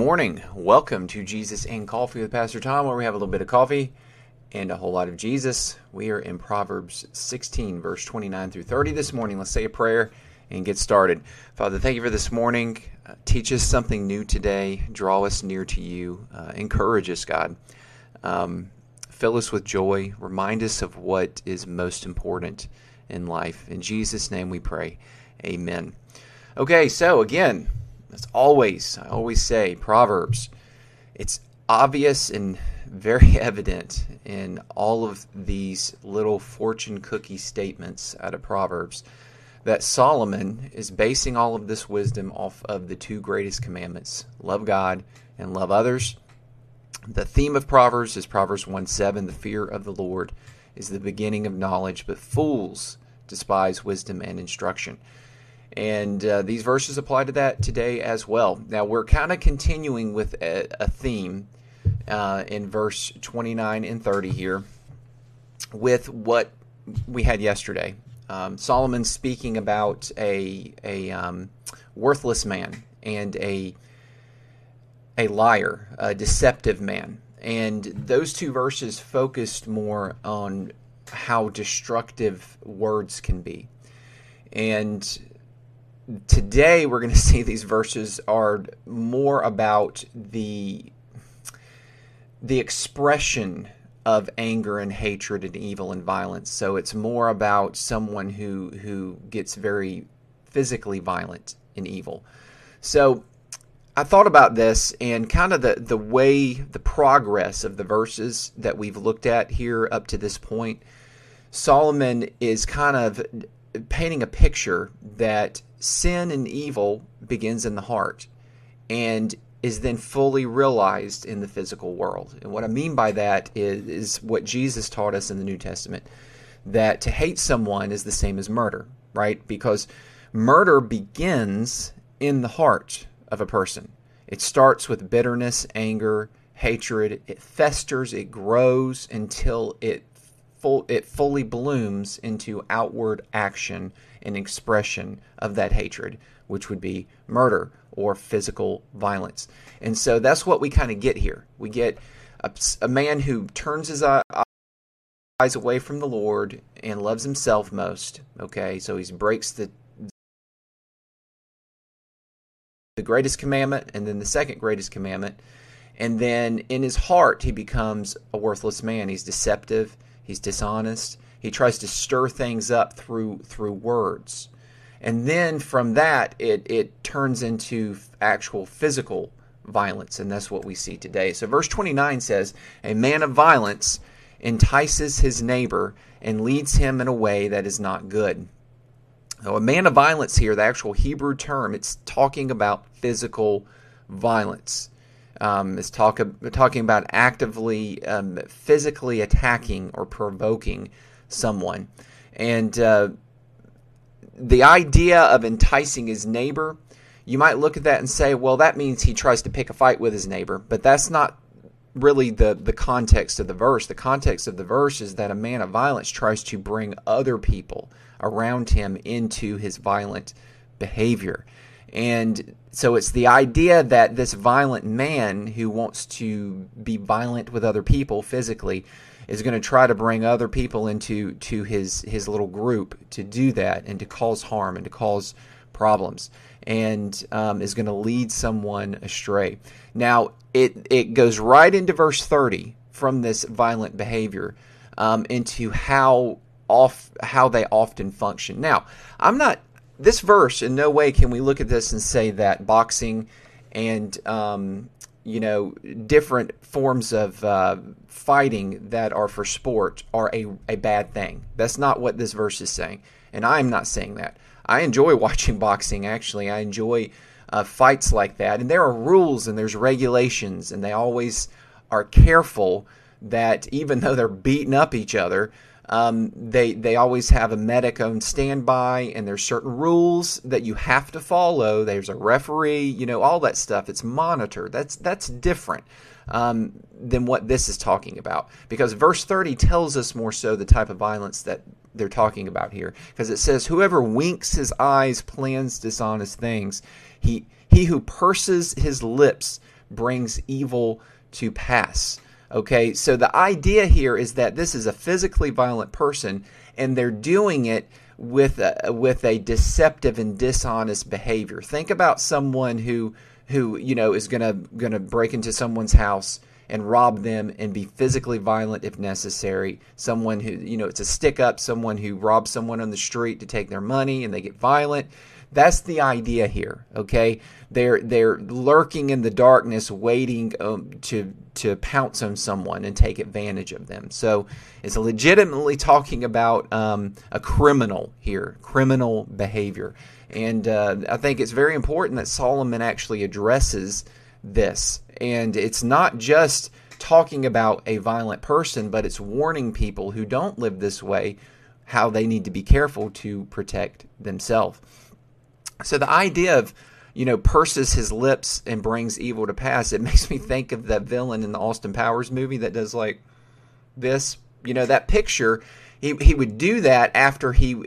morning. Welcome to Jesus and Coffee with Pastor Tom, where we have a little bit of coffee and a whole lot of Jesus. We are in Proverbs 16, verse 29 through 30 this morning. Let's say a prayer and get started. Father, thank you for this morning. Uh, teach us something new today. Draw us near to you. Uh, encourage us, God. Um, fill us with joy. Remind us of what is most important in life. In Jesus' name we pray. Amen. Okay, so again, as always, I always say, Proverbs, it's obvious and very evident in all of these little fortune cookie statements out of Proverbs that Solomon is basing all of this wisdom off of the two greatest commandments love God and love others. The theme of Proverbs is Proverbs 1 7. The fear of the Lord is the beginning of knowledge, but fools despise wisdom and instruction. And uh, these verses apply to that today as well. Now, we're kind of continuing with a, a theme uh, in verse 29 and 30 here with what we had yesterday. Um, Solomon speaking about a, a um, worthless man and a, a liar, a deceptive man. And those two verses focused more on how destructive words can be. And today we're going to see these verses are more about the the expression of anger and hatred and evil and violence. So it's more about someone who who gets very physically violent and evil. So I thought about this and kind of the the way the progress of the verses that we've looked at here up to this point. Solomon is kind of painting a picture that sin and evil begins in the heart and is then fully realized in the physical world. And what I mean by that is, is what Jesus taught us in the New Testament that to hate someone is the same as murder, right? Because murder begins in the heart of a person. It starts with bitterness, anger, hatred. It festers, it grows until it full, it fully blooms into outward action and expression of that hatred, which would be murder or physical violence. And so that's what we kind of get here. We get a, a man who turns his eyes away from the Lord and loves himself most. Okay, so he breaks the the greatest commandment and then the second greatest commandment. And then in his heart, he becomes a worthless man. He's deceptive He's dishonest. He tries to stir things up through through words. And then from that it it turns into actual physical violence and that's what we see today. So verse 29 says, "A man of violence entices his neighbor and leads him in a way that is not good." So a man of violence here, the actual Hebrew term, it's talking about physical violence um, is talk, talking about actively um, physically attacking or provoking someone. And uh, the idea of enticing his neighbor, you might look at that and say, well, that means he tries to pick a fight with his neighbor. But that's not really the, the context of the verse. The context of the verse is that a man of violence tries to bring other people around him into his violent behavior. And so it's the idea that this violent man who wants to be violent with other people physically is going to try to bring other people into to his his little group to do that and to cause harm and to cause problems and um, is going to lead someone astray. Now it it goes right into verse thirty from this violent behavior um, into how off how they often function. Now I'm not this verse, in no way can we look at this and say that boxing and um, you know different forms of uh, fighting that are for sport are a, a bad thing. That's not what this verse is saying, and I am not saying that. I enjoy watching boxing. Actually, I enjoy uh, fights like that, and there are rules and there's regulations, and they always are careful that even though they're beating up each other, um, they they always have a medic on standby, and there's certain rules that you have to follow. There's a referee, you know, all that stuff. It's monitored. That's that's different um, than what this is talking about, because verse 30 tells us more so the type of violence that they're talking about here, because it says, "Whoever winks his eyes plans dishonest things. He he who purses his lips brings evil to pass. Okay, so the idea here is that this is a physically violent person and they're doing it with a, with a deceptive and dishonest behavior. Think about someone who who you know is gonna gonna break into someone's house and rob them and be physically violent if necessary. Someone who you know it's a stick up, someone who robs someone on the street to take their money and they get violent. That's the idea here. Okay, they're they're lurking in the darkness, waiting um, to to pounce on someone and take advantage of them. So it's legitimately talking about um, a criminal here, criminal behavior, and uh, I think it's very important that Solomon actually addresses this, and it's not just talking about a violent person, but it's warning people who don't live this way how they need to be careful to protect themselves. So the idea of you know, purses his lips and brings evil to pass. It makes me think of that villain in the Austin Powers movie that does like this. You know, that picture. He, he would do that after he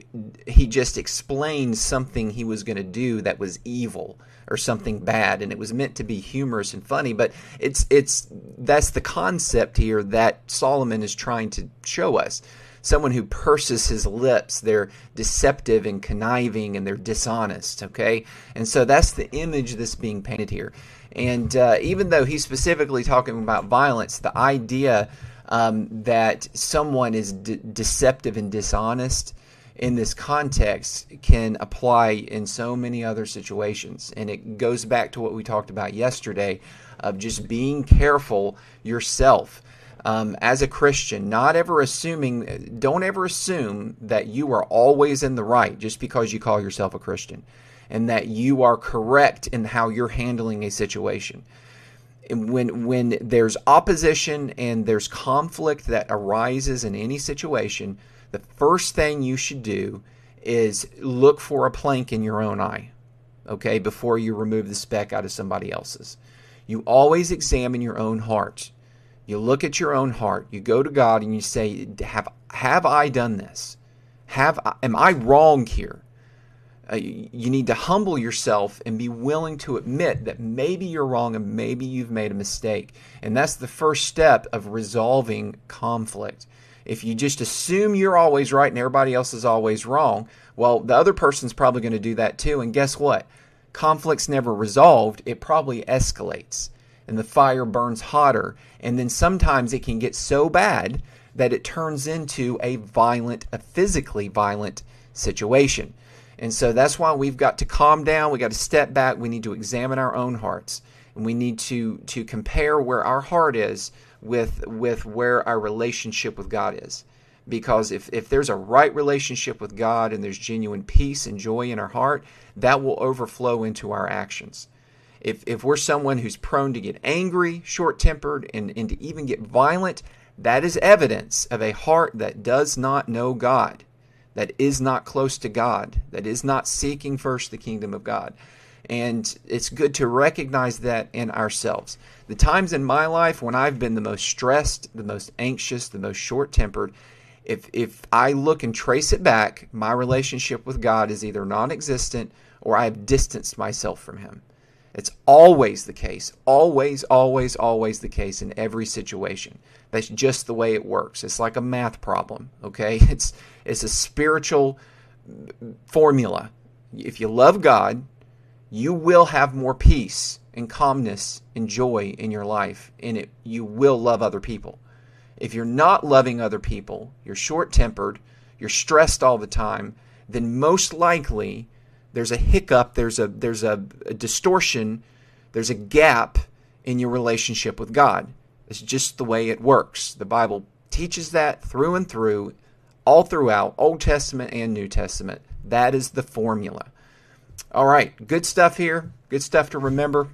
he just explained something he was going to do that was evil or something bad, and it was meant to be humorous and funny. But it's it's that's the concept here that Solomon is trying to show us someone who purses his lips. They're deceptive and conniving and they're dishonest, okay? And so that's the image that's being painted here. And uh, even though he's specifically talking about violence, the idea um, that someone is de- deceptive and dishonest in this context can apply in so many other situations. And it goes back to what we talked about yesterday of just being careful yourself um, as a Christian, not ever assuming, don't ever assume that you are always in the right just because you call yourself a Christian and that you are correct in how you're handling a situation. And when, when there's opposition and there's conflict that arises in any situation, the first thing you should do is look for a plank in your own eye, okay, before you remove the speck out of somebody else's. You always examine your own heart you look at your own heart. You go to God and you say, "Have have I done this? Have I, am I wrong here?" Uh, you need to humble yourself and be willing to admit that maybe you're wrong and maybe you've made a mistake. And that's the first step of resolving conflict. If you just assume you're always right and everybody else is always wrong, well, the other person's probably going to do that too. And guess what? Conflict's never resolved, it probably escalates and the fire burns hotter. And then sometimes it can get so bad that it turns into a violent, a physically violent situation. And so that's why we've got to calm down. We got to step back. We need to examine our own hearts, and we need to to compare where our heart is with with where our relationship with God is. Because if, if there's a right relationship with God and there's genuine peace and joy in our heart, that will overflow into our actions if, if we're someone who's prone to get angry, short tempered, and, and to even get violent, that is evidence of a heart that does not know God, that is not close to God, that is not seeking first the kingdom of God. And it's good to recognize that in ourselves. The times in my life when I've been the most stressed, the most anxious, the most short tempered, if, if I look and trace it back, my relationship with God is either non existent or I've distanced myself from Him. It's always the case. Always, always, always the case in every situation. That's just the way it works. It's like a math problem, okay? It's it's a spiritual mm, formula. If you love God, you will have more peace and calmness and joy in your life, and it you will love other people. If you're not loving other people, you're short-tempered, you're stressed all the time, then most likely there's a hiccup, there's a there's a, a distortion, there's a gap in your relationship with God. It's just the way it works. The Bible teaches that through and through, all throughout, Old Testament and New Testament. That is the formula. All right, good stuff here. Good stuff to remember.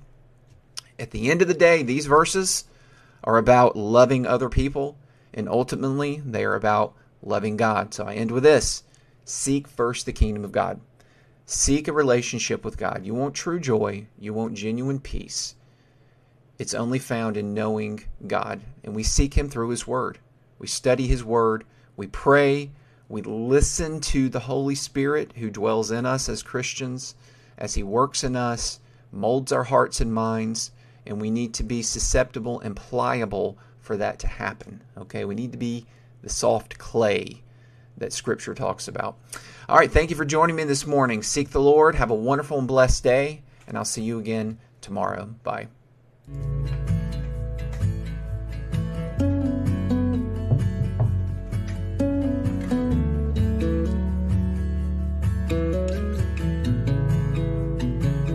At the end of the day, these verses are about loving other people, and ultimately, they are about loving God. So I end with this Seek first the kingdom of God. Seek a relationship with God. You want true joy, you want genuine peace. It's only found in knowing God, and we seek Him through His Word. We study His Word, we pray, we listen to the Holy Spirit who dwells in us as Christians, as He works in us, molds our hearts and minds, and we need to be susceptible and pliable for that to happen. Okay, we need to be the soft clay that Scripture talks about. All right, thank you for joining me this morning. Seek the Lord. Have a wonderful and blessed day, and I'll see you again tomorrow. Bye.